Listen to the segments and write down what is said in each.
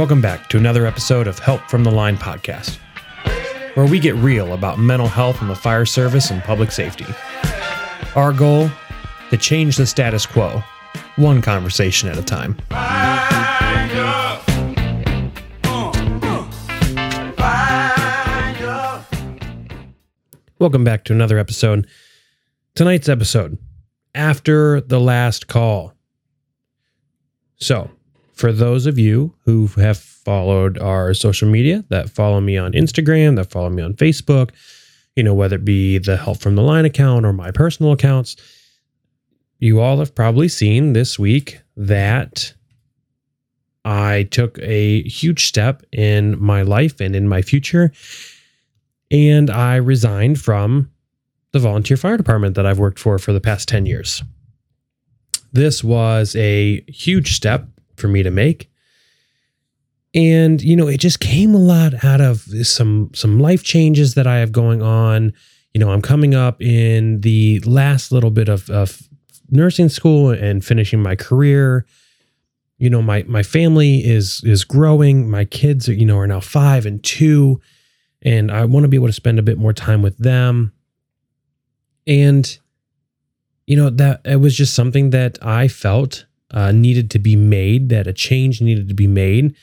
Welcome back to another episode of Help from the Line podcast, where we get real about mental health in the fire service and public safety. Our goal to change the status quo, one conversation at a time. Welcome back to another episode. Tonight's episode, after the last call. So, for those of you who have followed our social media, that follow me on Instagram, that follow me on Facebook, you know, whether it be the Help from the Line account or my personal accounts, you all have probably seen this week that I took a huge step in my life and in my future. And I resigned from the volunteer fire department that I've worked for for the past 10 years. This was a huge step for me to make. And you know, it just came a lot out of some some life changes that I have going on. You know, I'm coming up in the last little bit of, of nursing school and finishing my career. You know, my my family is is growing. My kids are, you know, are now 5 and 2 and I want to be able to spend a bit more time with them. And you know that it was just something that I felt uh, needed to be made, that a change needed to be made,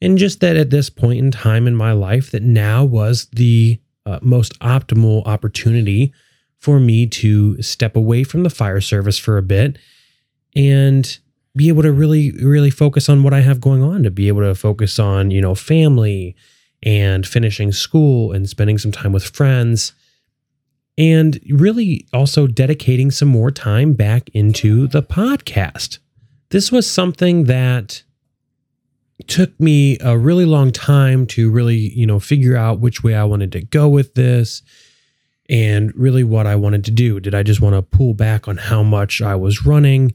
and just that at this point in time in my life, that now was the uh, most optimal opportunity for me to step away from the fire service for a bit and be able to really, really focus on what I have going on, to be able to focus on, you know, family and finishing school and spending some time with friends and really also dedicating some more time back into the podcast. This was something that took me a really long time to really, you know, figure out which way I wanted to go with this and really what I wanted to do. Did I just want to pull back on how much I was running?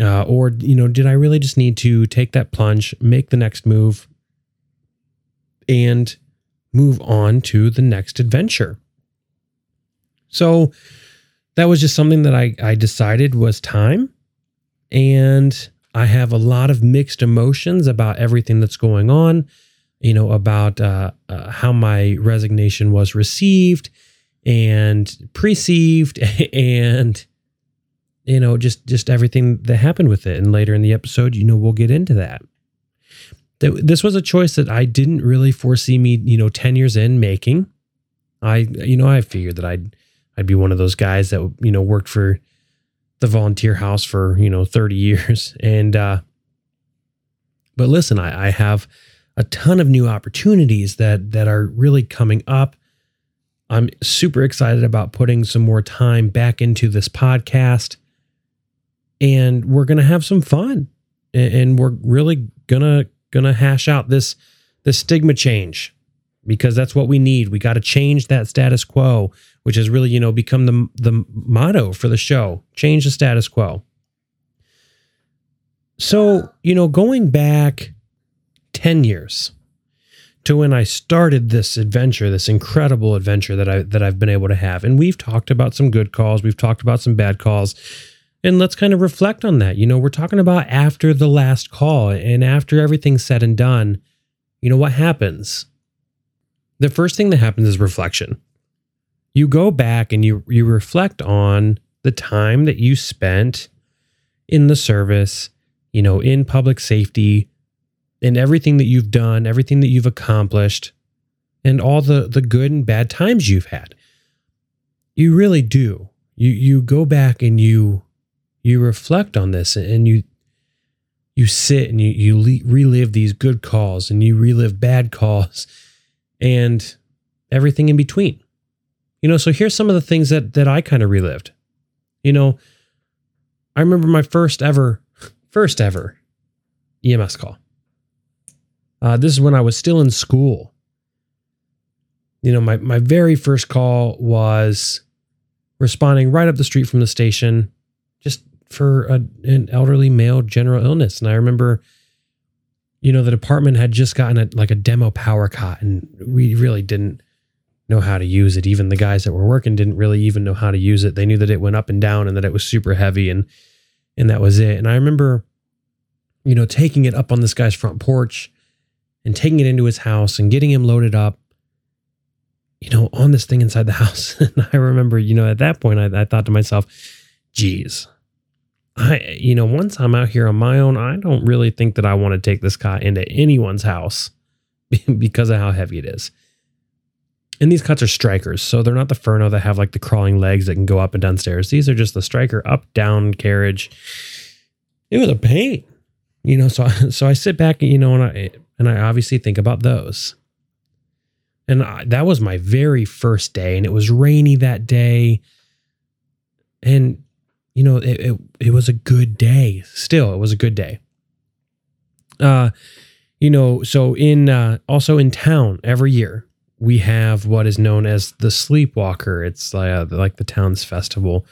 Uh, or, you know, did I really just need to take that plunge, make the next move, and move on to the next adventure. So that was just something that I, I decided was time. And I have a lot of mixed emotions about everything that's going on, you know, about uh, uh, how my resignation was received and perceived and you know just just everything that happened with it and later in the episode you know we'll get into that this was a choice that I didn't really foresee me, you know, 10 years in making. I, you know, I figured that I'd, I'd be one of those guys that, you know, worked for the volunteer house for, you know, 30 years. And, uh, but listen, I, I have a ton of new opportunities that, that are really coming up. I'm super excited about putting some more time back into this podcast and we're to have some fun and we're really going to hash out this this stigma change because that's what we need. We got to change that status quo, which has really, you know, become the the motto for the show. Change the status quo. So, you know, going back 10 years to when I started this adventure, this incredible adventure that I that I've been able to have. And we've talked about some good calls, we've talked about some bad calls. And let's kind of reflect on that. You know, we're talking about after the last call and after everything's said and done, you know, what happens? The first thing that happens is reflection. You go back and you you reflect on the time that you spent in the service, you know, in public safety, and everything that you've done, everything that you've accomplished, and all the the good and bad times you've had. You really do. You you go back and you you reflect on this and you you sit and you you relive these good calls and you relive bad calls and everything in between. You know, so here's some of the things that that I kind of relived. You know, I remember my first ever first ever EMS call. Uh, this is when I was still in school. You know, my my very first call was responding right up the street from the station, just for a, an elderly male general illness. And I remember, you know, the department had just gotten a, like a demo power cot, and we really didn't know how to use it. Even the guys that were working didn't really even know how to use it. They knew that it went up and down and that it was super heavy, and and that was it. And I remember, you know, taking it up on this guy's front porch and taking it into his house and getting him loaded up, you know, on this thing inside the house. and I remember, you know, at that point, I, I thought to myself, geez, I, you know, once I'm out here on my own, I don't really think that I want to take this cot into anyone's house because of how heavy it is. And these cots are Strykers, so they're not the Ferno that have like the crawling legs that can go up and downstairs. These are just the Stryker up down carriage. It was a pain, you know. So so I sit back, and you know, and I and I obviously think about those. And I, that was my very first day, and it was rainy that day. And you know, it, it, it was a good day. Still, it was a good day. Uh, you know, so in uh, also in town every year we have what is known as the Sleepwalker. It's uh, like the town's festival,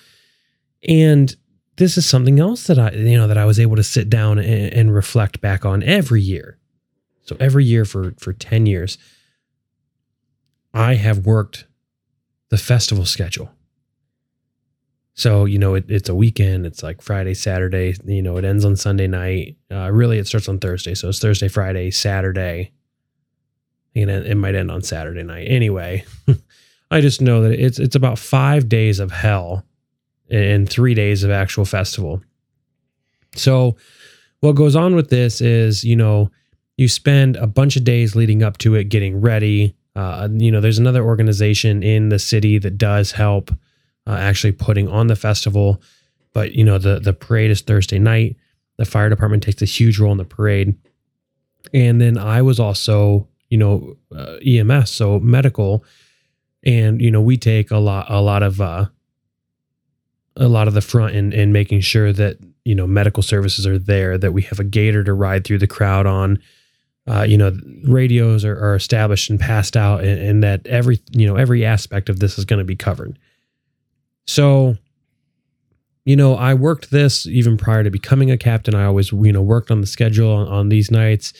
and this is something else that I you know that I was able to sit down and, and reflect back on every year. So every year for for ten years, I have worked the festival schedule so, you know, it, it's a weekend. It's like Friday, Saturday. You know, it ends on Sunday night. Uh, really, it starts on Thursday. So it's Thursday, Friday, Saturday. And it, it might end on Saturday night. Anyway, I just know that it's it's about five days of hell and three days of actual festival. So, what goes on with this is, you know, you spend a bunch of days leading up to it, getting ready. Uh, you know, there's another organization in the city that does help uh, actually putting on the festival. But you know, the the parade is Thursday night. The fire department takes a huge role in the parade, and then I was also you know uh, EMS, so medical, and you know we take a lot a lot of uh, a lot of the front and in making sure that you know medical services are there, that we have a gator to ride through the crowd on. Uh, you know, radios are, are, established and passed out, and, and, that every you know every aspect of this is going to be covered. So, you know, I worked this even prior to becoming a captain. I always, you know, worked on the schedule on, on these nights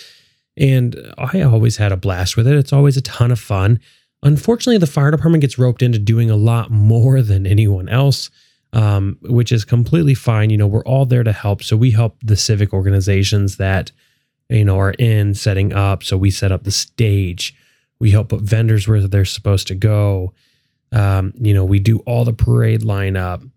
and I always had a blast with it. It's always a ton of fun. Unfortunately, the fire department gets roped into doing a lot more than anyone else, um, which is completely fine. You know, we're all there to help. So we help the civic organizations that, you know, are in setting up. So we set up the stage. We help put vendors where they're supposed to go. Um, you know, we do all the parade lineup.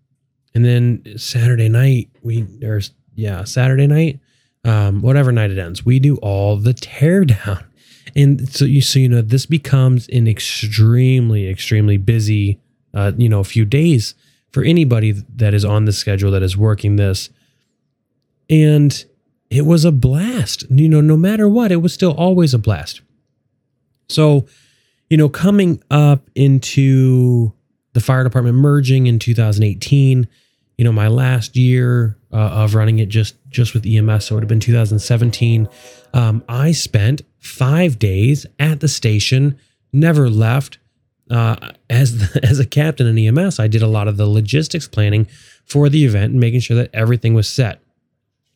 And then Saturday night, we there's yeah, Saturday night, um, whatever night it ends, we do all the teardown. And so you so you know this becomes an extremely, extremely busy uh, you know, a few days for anybody that is on the schedule that is working this. And it was a blast. You know, no matter what, it was still always a blast. So you know, coming up into the fire department merging in 2018, you know, my last year uh, of running it just just with EMS, so it would have been 2017. Um, I spent five days at the station, never left. Uh, as the, as a captain in EMS, I did a lot of the logistics planning for the event and making sure that everything was set.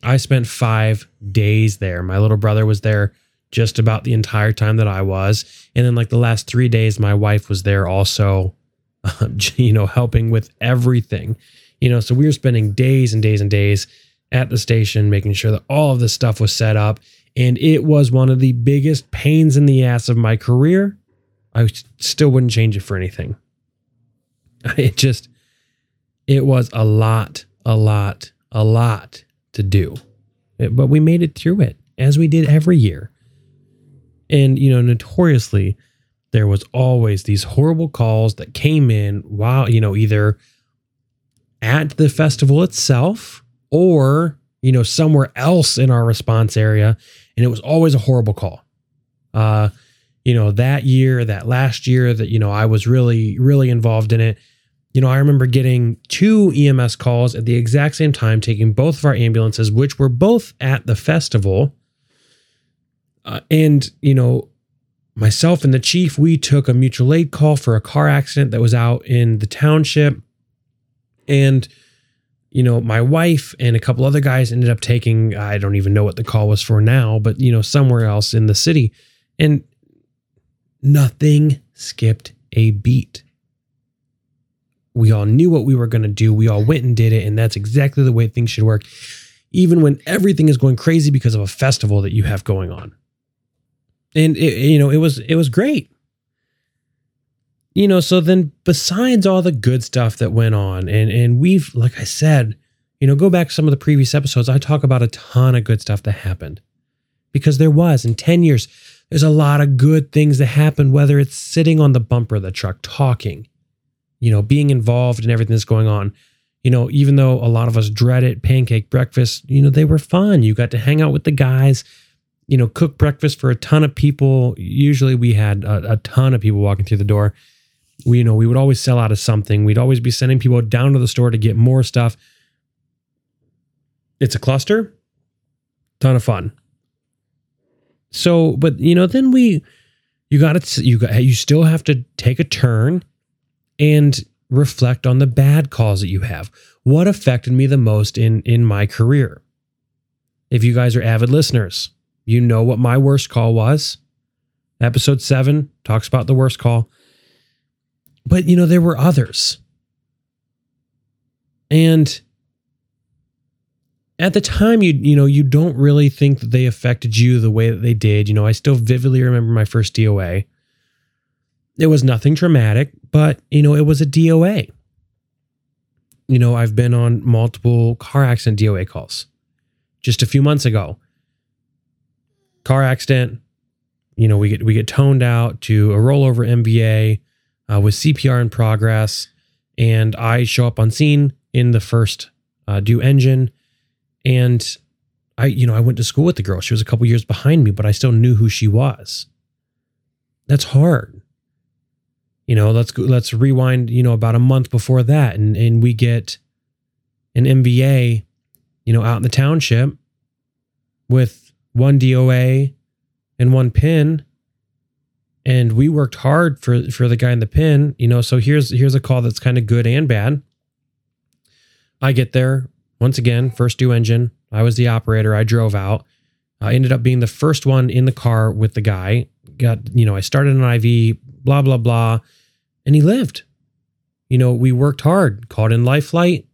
I spent five days there. My little brother was there just about the entire time that I was. And then, like the last three days, my wife was there also, you know, helping with everything. You know, so we were spending days and days and days at the station making sure that all of this stuff was set up. And it was one of the biggest pains in the ass of my career. I still wouldn't change it for anything. It just, it was a lot, a lot, a lot to do. But we made it through it as we did every year. And, you know, notoriously, there was always these horrible calls that came in while, you know, either at the festival itself or, you know, somewhere else in our response area. And it was always a horrible call. Uh, you know, that year, that last year that, you know, I was really, really involved in it. You know, I remember getting two EMS calls at the exact same time, taking both of our ambulances, which were both at the festival uh, and, you know, myself and the chief, we took a mutual aid call for a car accident that was out in the township. And, you know, my wife and a couple other guys ended up taking, I don't even know what the call was for now, but, you know, somewhere else in the city. And nothing skipped a beat. We all knew what we were going to do. We all went and did it. And that's exactly the way things should work, even when everything is going crazy because of a festival that you have going on. And it, you know, it was it was great. You know, so then besides all the good stuff that went on, and and we've like I said, you know, go back some of the previous episodes. I talk about a ton of good stuff that happened because there was in 10 years, there's a lot of good things that happened, whether it's sitting on the bumper of the truck talking, you know, being involved in everything that's going on. You know, even though a lot of us dread it, pancake breakfast, you know, they were fun. You got to hang out with the guys, you know, cook breakfast for a ton of people. Usually we had a, a ton of people walking through the door. We, you know, we would always sell out of something. We'd always be sending people down to the store to get more stuff it's a cluster. Ton of fun. So, but you know, then we, you got to, you got, you still have to take a turn and reflect on the bad calls that you have. What affected me the most in in my career? If you guys are avid listeners, you know what my worst call was. Episode 7 talks about the worst call. But you know there were others. And at the time you you know you don't really think that they affected you the way that they did you know i still vividly remember my first doa it was nothing traumatic but you know it was a doa you know i've been on multiple car accident doa calls just a few months ago car accident you know we get we get toned out to a rollover mva uh, with cpr in progress and i show up on scene in the first uh, due engine and I, you know, I went to school with the girl. She was a couple years behind me, but I still knew who she was. That's hard. You know, let's go, let's rewind, you know, about a month before that and and we get an MVA, you know, out in the township with one DOA and one pin and we worked hard for for the guy in the pin, you know, so here's here's a call that's kind of good and bad. I get there, once again, first due engine. I was the operator. I drove out. I ended up being the first one in the car with the guy. Got, you know, I started an IV, blah, blah, blah. And he lived. You know, we worked hard, called in life flight.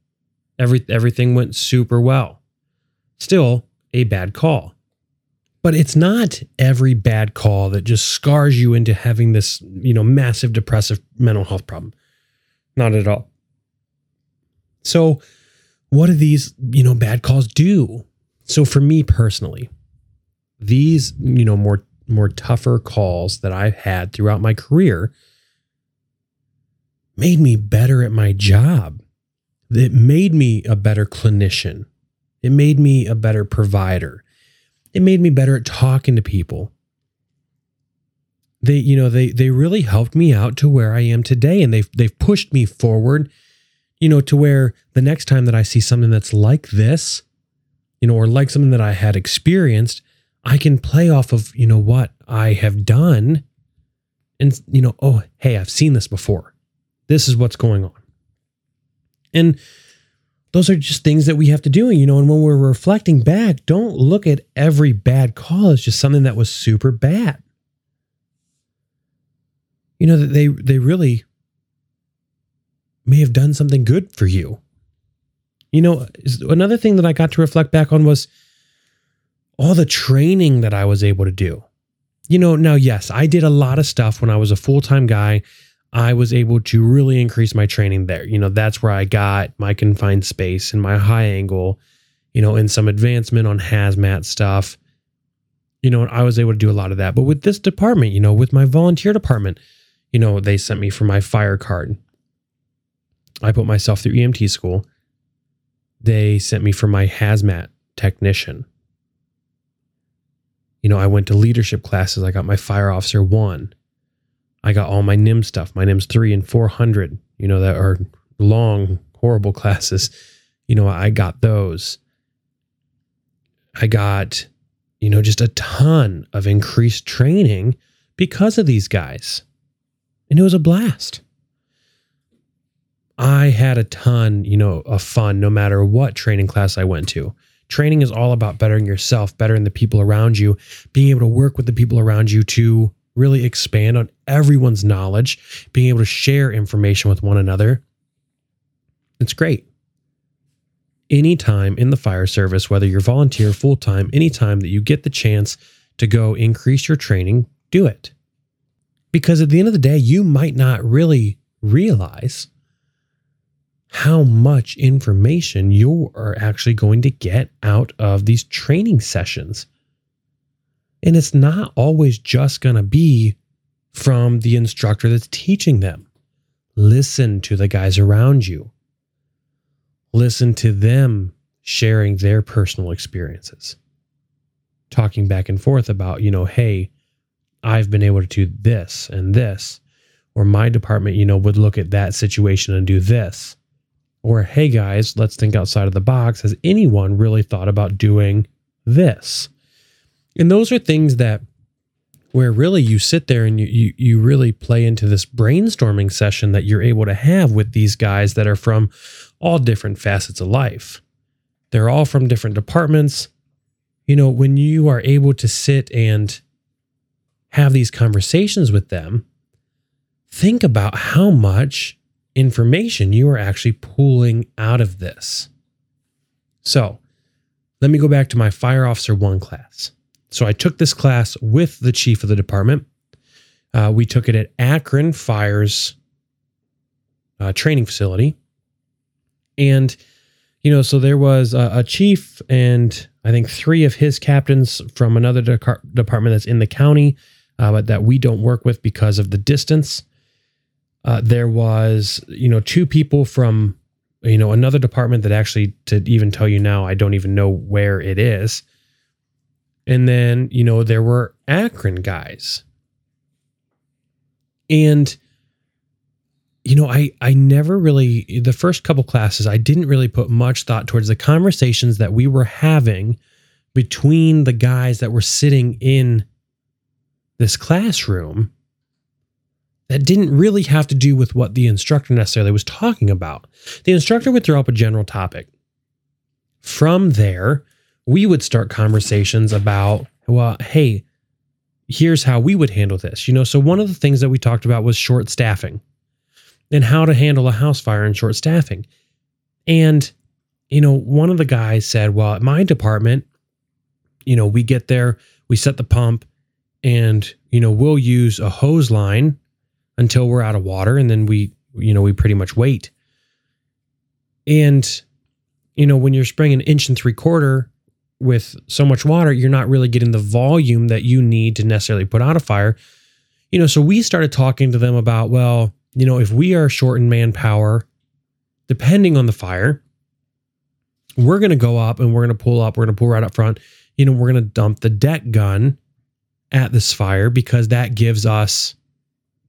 Every, everything went super well. Still a bad call. But it's not every bad call that just scars you into having this, you know, massive depressive mental health problem. Not at all. So, what do these, you know, bad calls do? So for me personally, these, you know, more more tougher calls that I've had throughout my career made me better at my job. It made me a better clinician. It made me a better provider. It made me better at talking to people. They, you know, they they really helped me out to where I am today and they've they've pushed me forward you know, to where the next time that I see something that's like this, you know, or like something that I had experienced, I can play off of, you know, what I have done and, you know, oh, hey, I've seen this before. This is what's going on. And those are just things that we have to do. You know, and when we're reflecting back, don't look at every bad call as just something that was super bad. You know, that they they really may have done something good for you. You know, another thing that I got to reflect back on was all the training that I was able to do. You know, now, yes, I did a lot of stuff when I was a full time guy. I was able to really increase my training there. You know, that's where I got my confined space and my high angle, you know, and some advancement on hazmat stuff. You know, I was able to do a lot of that. But with this department, you know, with my volunteer department, you know, they sent me for my fire card. I put myself through EMT school. They sent me for my hazmat technician. You know, I went to leadership classes. I got my fire officer one. I got all my NIM stuff, my NIMS three and 400, you know, that are long, horrible classes. You know, I got those. I got, you know, just a ton of increased training because of these guys. And it was a blast. I had a ton, you know, of fun no matter what training class I went to. Training is all about bettering yourself, bettering the people around you, being able to work with the people around you to really expand on everyone's knowledge, being able to share information with one another. It's great. Anytime in the fire service, whether you're volunteer, full time, anytime that you get the chance to go increase your training, do it. Because at the end of the day, you might not really realize how much information you are actually going to get out of these training sessions. And it's not always just going to be from the instructor that's teaching them. Listen to the guys around you. Listen to them sharing their personal experiences. Talking back and forth about, you know, hey, I've been able to do this and this. Or my department, you know, would look at that situation and do this. Or, hey guys, let's think outside of the box. Has anyone really thought about doing this? And those are things that where really you sit there and you, you you really play into this brainstorming session that you're able to have with these guys that are from all different facets of life. They're all from different departments. You know, when you are able to sit and have these conversations with them, think about how much information you are actually pulling out of this. So, let me go back to my Fire Officer 1 class. So, I took this class with the chief of the department. Uh, we took it at Akron Fire's uh, training facility. And, you know, so there was a, a, chief and I think three of his captains from another de- department that's in the county, uh, but that we don't work with because of the distance. Uh, there was, you know, two people from, you know, another department that actually, to even tell you now, I don't even know where it is. And then, you know, there were Akron guys. And, you know, I I never really the first couple classes I didn't really put much thought towards the conversations that we were having between the guys that were sitting in this classroom that didn't really have to do with what the instructor necessarily was talking about. The instructor would throw up a general topic. From there, we would start conversations about, well, hey, here's how we would handle this. You know, so one of the things that we talked about was short staffing and how to handle a house fire in short staffing. And, you know, one of the guys said, well, at my department, you know, we get there, we set the pump, and, you know, we'll use a hose line until we're out of water and then we you know we pretty much wait and you know when you're spraying an inch and three quarter with so much water you're not really getting the volume that you need to necessarily put out a fire you know so we started talking to them about well you know if we are short in manpower depending on the fire we're going to go up and we're going to pull up we're going to pull right up front you know we're going to dump the deck gun at this fire because that gives us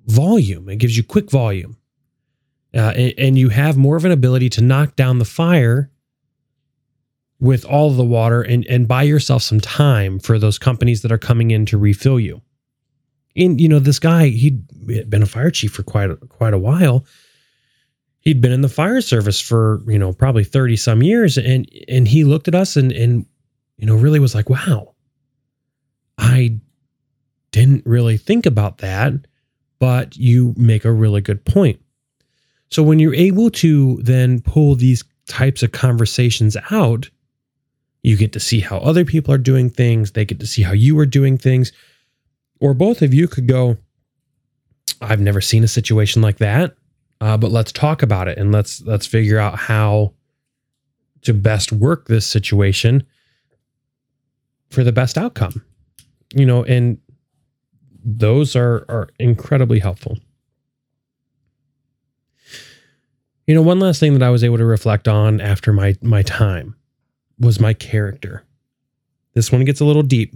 volume. It gives you quick volume. Uh, and, and, you have more of an ability to knock down the fire with all the water and, and buy yourself some time for those companies that are coming in to refill you. And, you know, this guy, he'd been a fire chief for quite a, quite a while. He'd been in the fire service for, you know, probably 30 some years. And, and he looked at us and, and, you know, really was like, wow, I didn't really think about that but you make a really good point. So when you're able to then pull these types of conversations out, you get to see how other people are doing things, they get to see how you are doing things, or both of you could go, I've never seen a situation like that, uh, but let's talk about it and let's let's figure out how to best work this situation for the best outcome. You know, and those are, are incredibly helpful. You know, one last thing that I was able to reflect on after my my time was my character. This one gets a little deep.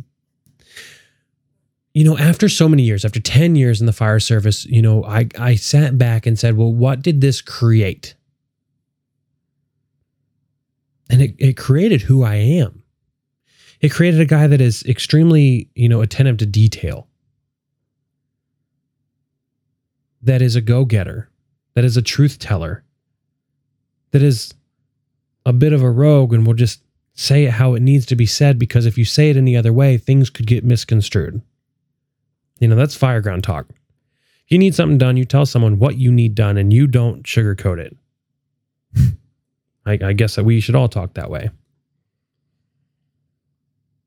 You know, after so many years, after 10 years in the fire service, you know, I, I sat back and said, well, what did this create? And it, it created who I am. It created a guy that is extremely, you know, attentive to detail that is a go getter, that is a truth teller, that is a bit of a rogue and will just say it how it needs to be said because if you say it any other way, things could get misconstrued. You know, that's fireground talk. You need something done, you tell someone what you need done and you don't sugarcoat it. I, I guess that we should all talk that way.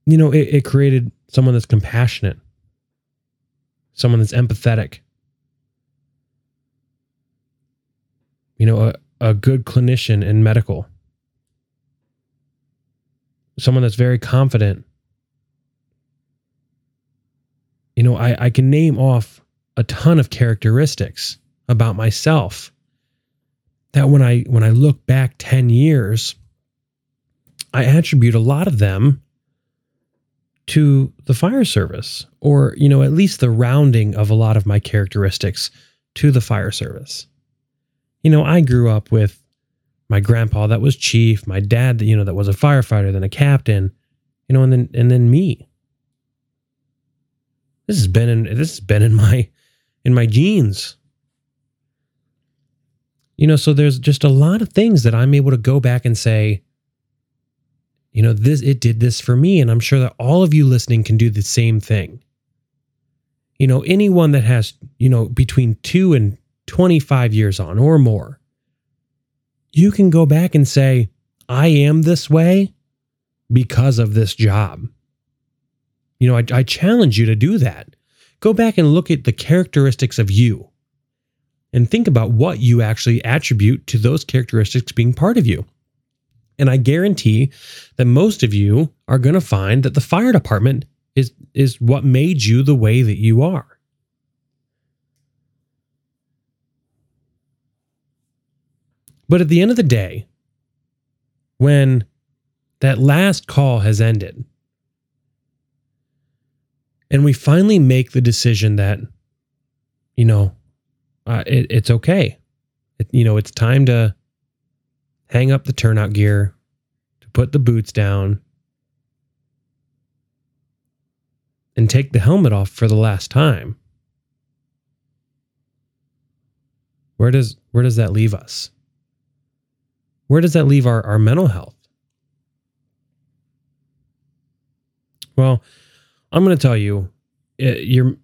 you know, it, it created someone that's compassionate, someone that's empathetic, you know, a, a good clinician in medical, someone that's very confident. You know, I, I can name off a ton of characteristics about myself that when I when I look back 10 years, I attribute a lot of them to the fire service or you know at least the rounding of a lot of my characteristics to the fire service you know i grew up with my grandpa that was chief my dad that you know that was a firefighter then a captain you know and then and then me. This has been in this has been in my in my genes. You know so there's just a lot of things that i'm able to go back and say you know this it did this for me and i'm sure that all of you listening can do the same thing. You know anyone that has you know between 2 and 25 years on or more you can go back and say i am this way because of this job. You know I, I challenge you to do that. Go back and look at the characteristics of you and think about what you actually attribute to those characteristics being part of you. And I guarantee that most of you are going to find that the fire department is, is what made you the way that you are. But at the end of the day, when that last call has ended, and we finally make the decision that, you know, uh, it, it's okay. It, you know, it's time to hang up the turnout gear, to put the boots down, and take the helmet off for the last time. Where does where does that leave us? Where does that leave our, our mental health? Well, I'm going to tell you, it, your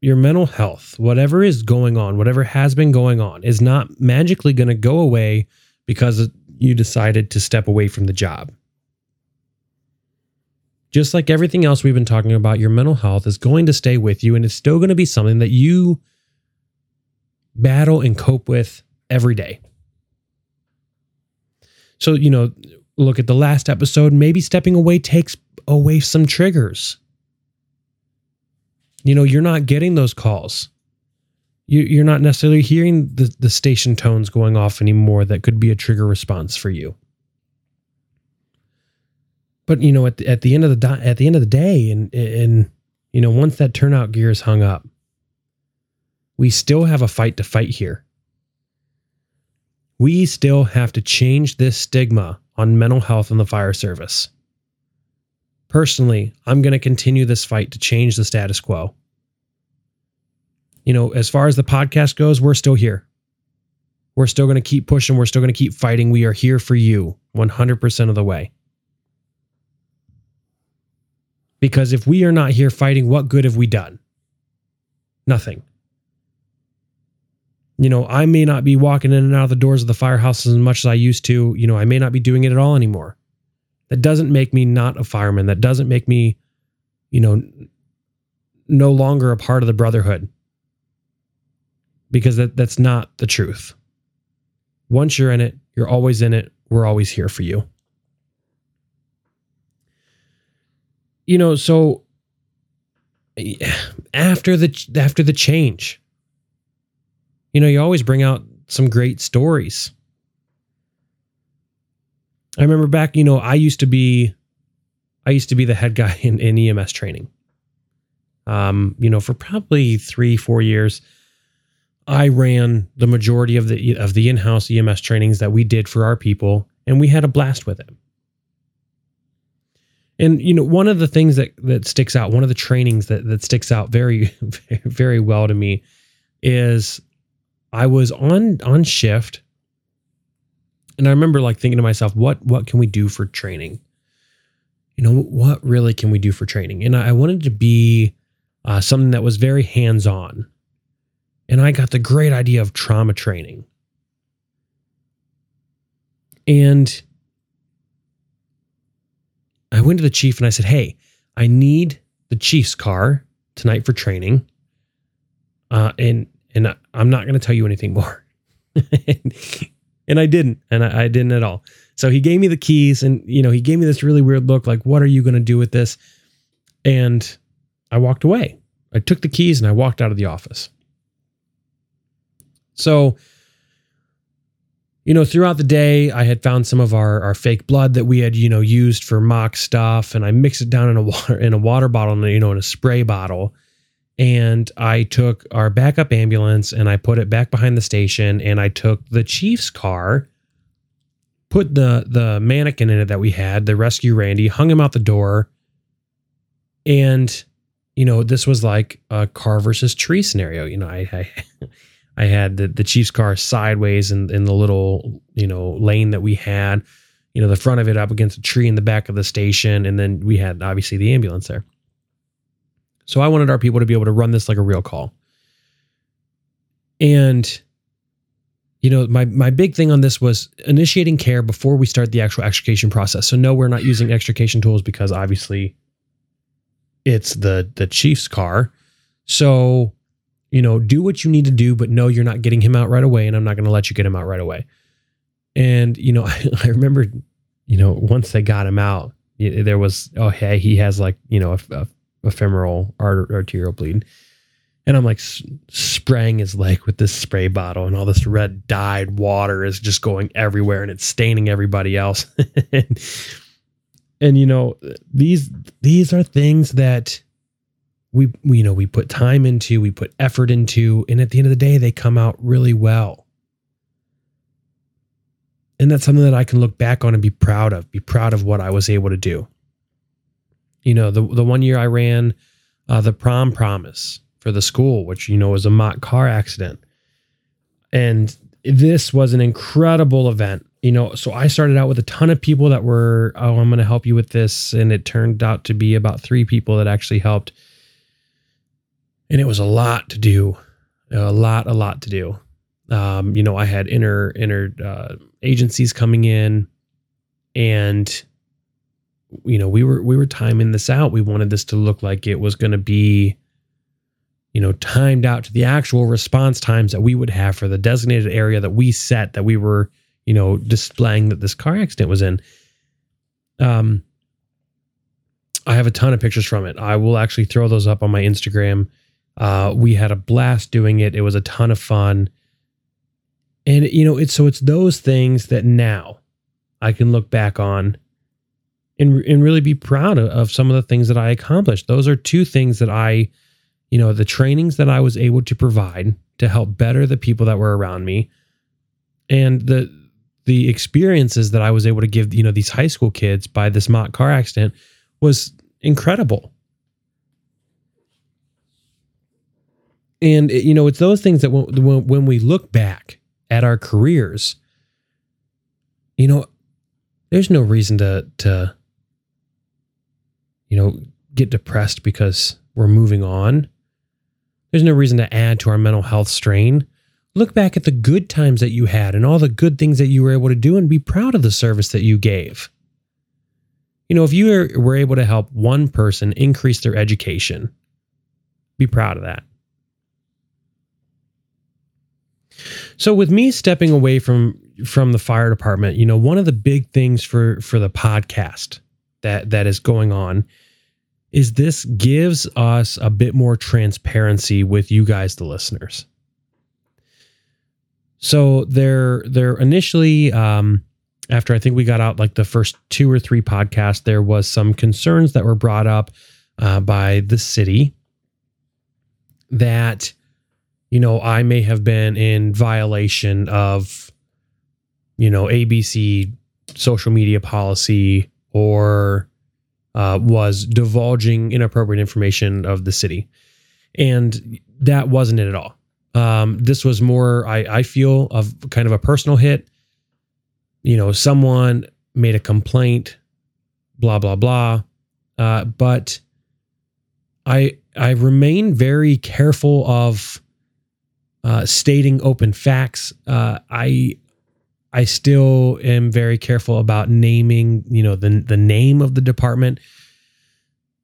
your mental health, whatever is going on, whatever has been going on, is not magically going to go away because you decided to step away from the job. Just like everything else we've been talking about, your mental health is going to stay with you and it's still going to be something that you battle and cope with every day. So, you know, look at the last episode, maybe stepping away takes away some triggers. You know, you're not getting those calls. You, are not necessarily hearing the, the station tones going off anymore that could be a trigger response for you. But you know at the, at the end of the di- at the end of the day and and you know once that turnout gear is hung up we still have a fight to fight here we still have to change this stigma on mental health in the fire service personally i'm going to continue this fight to change the status quo you know, as far as the podcast goes, we're still here. We're still going to keep pushing. We're still going to keep fighting. We are here for you 100% of the way. Because if we are not here fighting, what good have we done? Nothing. You know, I may not be walking in and out of the doors of the firehouse as much as I used to. You know, I may not be doing it at all anymore. That doesn't make me not a fireman. That doesn't make me, you know, no longer a part of the brotherhood because that, that's not the truth. Once you're in it, you're always in it. We're always here for you. You know, so after the after the change, you know, you always bring out some great stories. I remember back, you know, I used to be I used to be the head guy in, in EMS training. Um, you know, for probably three, four years. I ran the majority of the of the in-house EMS trainings that we did for our people, and we had a blast with it. And you know, one of the things that that sticks out, one of the trainings that that sticks out very very well to me is I was on on shift and I remember like thinking to myself, what what can we do for training? You know, what really can we do for training? And I wanted to be uh, something that was very hands on and I got the great idea of trauma training. And I went to the chief and I said, Hey, I need the chief's car tonight for training. Uh, and and I, I'm not going to tell you anything more. and I didn't, and I, I didn't at all. So he gave me the keys, and you know, he gave me this really weird look, like, "What are you going to do with this?" And I walked away. I took the keys and I walked out of the office. So, you know, throughout the day, I had found some of our, our fake blood that we had, you know, used for mock stuff, and I mixed it down in a water in a water bottle, and you know, in a spray bottle. And I took our backup ambulance and I put it back behind the station, and I took the chief's car, put the the mannequin in it that we had, the rescue Randy, hung him out the door, and you know, this was like a car versus tree scenario. You know, I I, I had the, the Chiefs car sideways in, in the little, you know, lane that we had, you know, the front of it up against a tree in the back of the station. And then we had obviously the ambulance there. So I wanted our people to be able to run this like a real call. And you know, my my big thing on this was initiating care before we start the actual extrication process. So no, we're not using extrication tools because obviously it's the the Chiefs car. So, you know, do what you need to do, but no, you're not getting him out right away, and I'm not going to let you get him out right away. And you know, I, I, remember, you know, once they got him out, there was oh hey, he has like you know a, a, a femoral arterial bleed. And I'm like spraying his leg with this spray bottle, and all this red dyed water is just going everywhere, and it's staining everybody else. and, and you know these these are things that we, we you know we put time into we put effort into and at the end of the day they come out really well and that's something that i can look back on and be proud of be proud of what i was able to do you know the the one year i ran uh, the prom promise for the school which you know was a mock car accident and this was an incredible event you know, so I started out with a ton of people that were, oh, I'm going to help you with this. And it turned out to be about three people that actually helped. And it was a lot to do, a lot, a lot to do. Um, you know, I had inner, inner uh, agencies coming in and, you know, we were, we were timing this out. We wanted this to look like it was going to be, you know, timed out to the actual response times that we would have for the designated area that we set that we were, you know, displaying that this car accident was in. Um, I have a ton of pictures from it. I will actually throw those up on my Instagram. Uh, we had a blast doing it. It was a ton of fun. And you know, it's so it's those things that now I can look back on and and really be proud of, of some of the things that I accomplished. Those are two things that I, you know, the trainings that I was able to provide to help better the people that were around me and the the experiences that I was able to give, you know, these high school kids by this mock car accident was incredible. And you know, it's those things that when, when we look back at our careers, you know, there's no reason to to you know get depressed because we're moving on. There's no reason to add to our mental health strain Look back at the good times that you had and all the good things that you were able to do and be proud of the service that you gave. You know, if you were able to help one person increase their education, be proud of that. So with me stepping away from from the fire department, you know, one of the big things for for the podcast that that is going on is this gives us a bit more transparency with you guys the listeners. So they're they're initially um, after I think we got out like the first two or three podcasts, there was some concerns that were brought up uh, by the city that you know I may have been in violation of you know ABC social media policy or uh, was divulging inappropriate information of the city, and that wasn't it at all. Um, this was more, I, I feel, of kind of a personal hit. You know, someone made a complaint, blah blah blah. Uh, but I I remain very careful of uh, stating open facts. Uh, I I still am very careful about naming, you know, the the name of the department.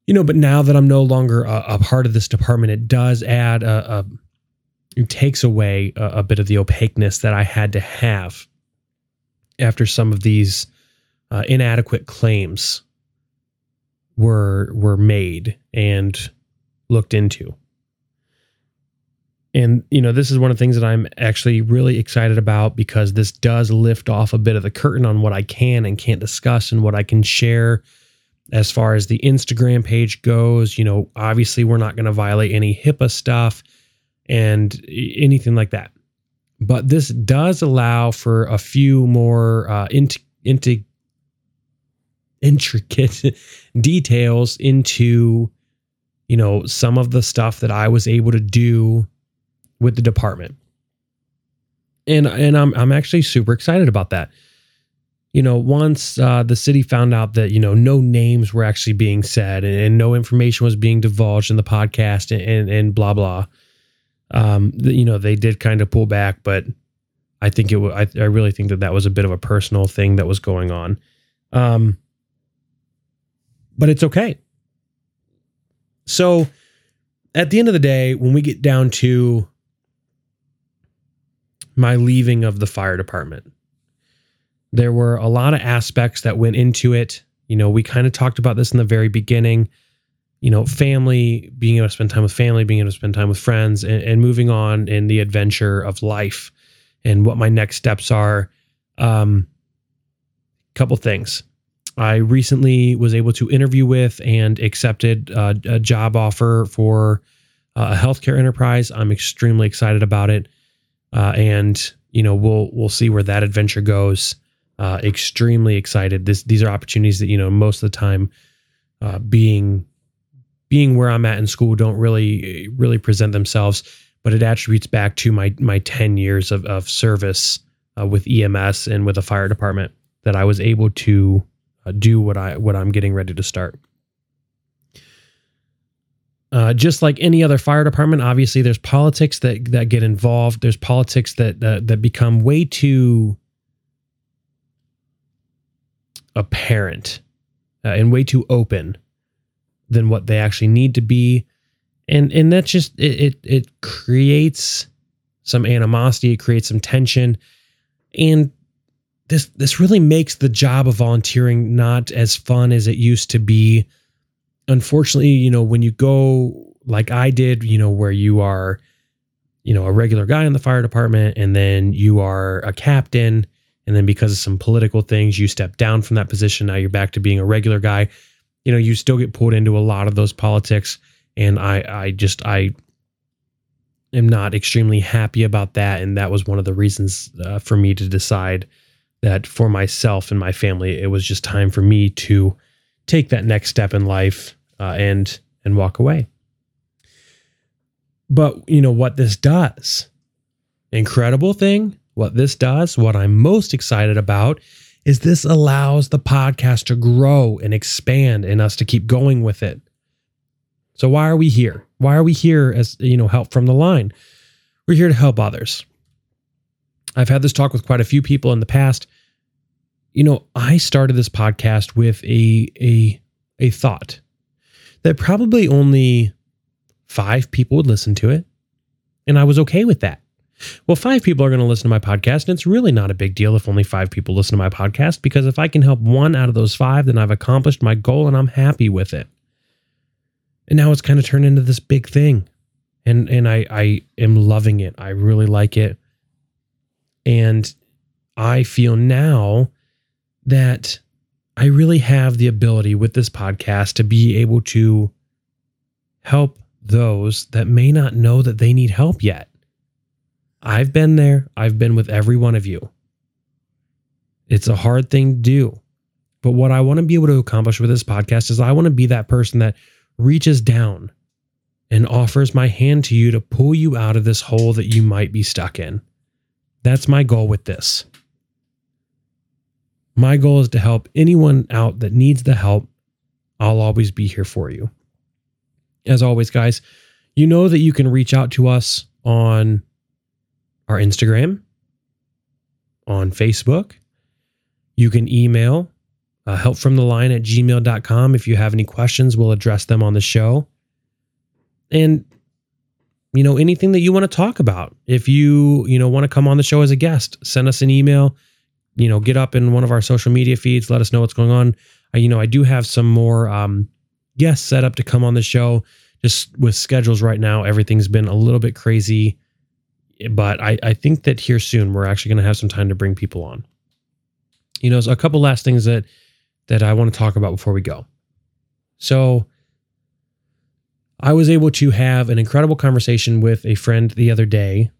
You know, but now that I'm no longer a, a part of this department, it does add a, a it takes away a, a, bit of the opaqueness that I had to have after some of these uh, inadequate claims were were made and looked into. And you know, this is one of the things that I'm actually really excited about because this does lift off a bit of the curtain on what I can and can't discuss and what I can share as far as the Instagram page goes. You know, obviously we're not going to violate any HIPAA stuff and anything like that. But this does allow for a few more uh, into, into intricate details into you know some of the stuff that I was able to do with the department. And and I'm I'm actually super excited about that. You know, once uh, the city found out that you know no names were actually being said and, and no information was being divulged in the podcast and and, and blah blah, um, you know they did kind of pull back, but I think it. W- I I really think that that was a bit of a personal thing that was going on. Um, but it's okay. So at the end of the day, when we get down to my leaving of the fire department, there were a lot of aspects that went into it. You know, we kind of talked about this in the very beginning. You know, family, being able to spend time with family, being able to spend time with friends, and, and moving on in the adventure of life and what my next steps are. Um, couple things. I recently was able to interview with and accepted a job offer for uh, a healthcare enterprise. I'm extremely excited about it, uh, and you know we'll we'll see where that adventure goes. Uh, extremely excited. This these are opportunities that you know most of the time uh, being being where I'm at in school don't really really present themselves, but it attributes back to my my 10 years of of service uh, with EMS and with the fire department that I was able to uh, do what I what I'm getting ready to start. Uh, just like any other fire department, obviously there's politics that that get involved. There's politics that that become way too apparent uh, and way too open than what they actually need to be, and and that just it, it it creates some animosity. It creates some tension, and this this really makes the job of volunteering not as fun as it used to be. Unfortunately, you know, when you go like I did, you know, where you are, you know, a regular guy in the fire department and then you are a captain and then because of some political things you step down from that position, now you're back to being a regular guy. You know, you still get pulled into a lot of those politics and I I just I am not extremely happy about that and that was one of the reasons uh, for me to decide that for myself and my family, it was just time for me to take that next step in life uh, and and walk away. But you know what this does? Incredible thing. What this does, what I'm most excited about, is this allows the podcast to grow and expand and us to keep going with it. So why are we here? Why are we here as you know help from the line? We're here to help others. I've had this talk with quite a few people in the past. You know, I started this podcast with a a a thought that probably only 5 people would listen to it, and I was okay with that. Well, 5 people are going to listen to my podcast, and it's really not a big deal if only 5 people listen to my podcast because if I can help one out of those 5, then I've accomplished my goal and I'm happy with it. And now it's kind of turned into this big thing. And and I I am loving it. I really like it. And I feel now that I really have the ability with this podcast to be able to help those that may not know that they need help yet. I've been there, I've been with every one of you. It's a hard thing to do. But what I want to be able to accomplish with this podcast is I want to be that person that reaches down and offers my hand to you to pull you out of this hole that you might be stuck in. That's my goal with this. My goal is to help anyone out that needs the help. I'll always be here for you. As always, guys, you know that you can reach out to us on our Instagram, on Facebook. You can email uh, help from the line at gmail.com. If you have any questions, we'll address them on the show. And, you know, anything that you want to talk about. If you, you know, want to come on the show as a guest, send us an email, you know, get up in one of our social media feeds, let us know what's going on. You know, I do have some more um, guests set up to come on the show. Just with schedules right now, everything's been a little bit crazy. But I, I think that here soon, we're actually going to have some time to bring people on. You know, so a couple last things that that I want to talk about before we go. So, I was able to have an incredible conversation with a friend the other day.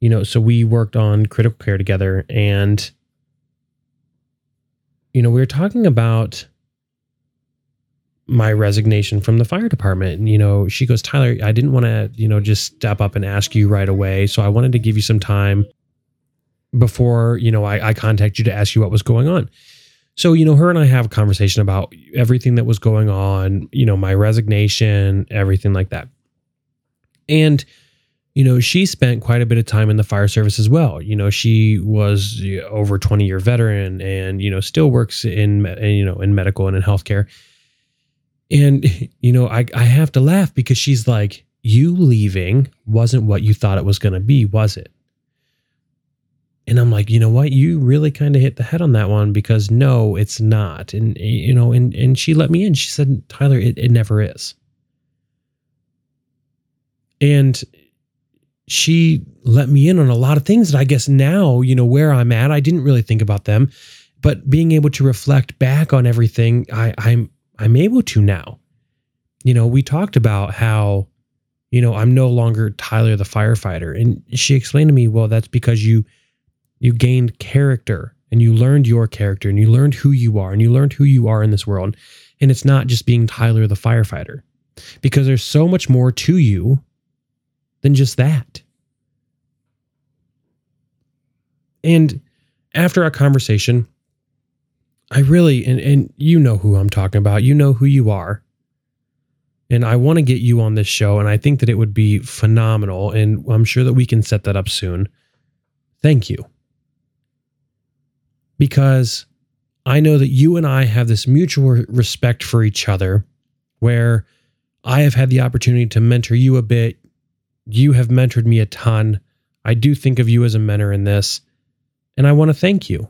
You know, so we worked on critical care together and you know, we were talking about my resignation from the fire department. And, you know, she goes, Tyler, I didn't want to, you know, just step up and ask you right away. So I wanted to give you some time before, you know, I, I contact you to ask you what was going on. So, you know, her and I have a conversation about everything that was going on, you know, my resignation, everything like that. And, you know, she spent quite a bit of time in the fire service as well. You know, she was over 20 year veteran and, you know, still works in, you know, in medical and in healthcare. And, you know, I, I have to laugh because she's like, you leaving wasn't what you thought it was going to be, was it? And I'm like, you know what? You really kind of hit the head on that one because no, it's not. And you know, and and she let me in. She said, Tyler, it, it never is. And she let me in on a lot of things that I guess now, you know, where I'm at, I didn't really think about them. But being able to reflect back on everything, I, I'm I'm able to now. You know, we talked about how, you know, I'm no longer Tyler the firefighter. And she explained to me, well, that's because you you gained character and you learned your character and you learned who you are and you learned who you are in this world. And it's not just being Tyler the firefighter, because there's so much more to you than just that. And after our conversation, I really, and, and you know who I'm talking about, you know who you are. And I want to get you on this show, and I think that it would be phenomenal. And I'm sure that we can set that up soon. Thank you because I know that you and I have this mutual respect for each other where I have had the opportunity to mentor you a bit. You have mentored me a ton. I do think of you as a mentor in this. And I want to thank you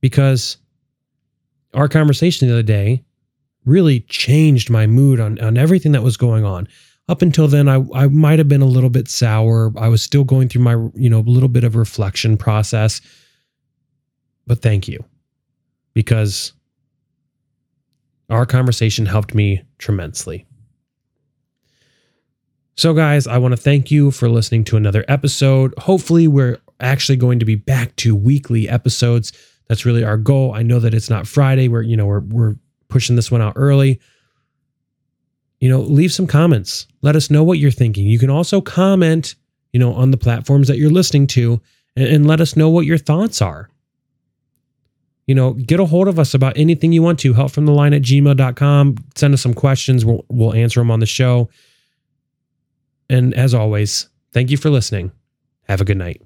because our conversation the other day really changed my mood on, on everything that was going on. Up until then, I, I might have been a little bit sour. I was still going through my, you know, a little bit of reflection process but thank you because our conversation helped me tremendously. So, guys, I want to thank you for listening to another episode. Hopefully, we're actually going to be back to weekly episodes. That's really our goal. I know that it's not Friday. We're, you know, we're we're pushing this one out early. You know, leave some comments. Let us know what you're thinking. You can also comment, you know, on the platforms that you're listening to and, and let us know what your thoughts are you know, get a hold of us about anything you want to. Help from the line at gmail.com. Send us some questions. We'll, we'll answer them on the show. And as always, thank you for listening. Have a good night.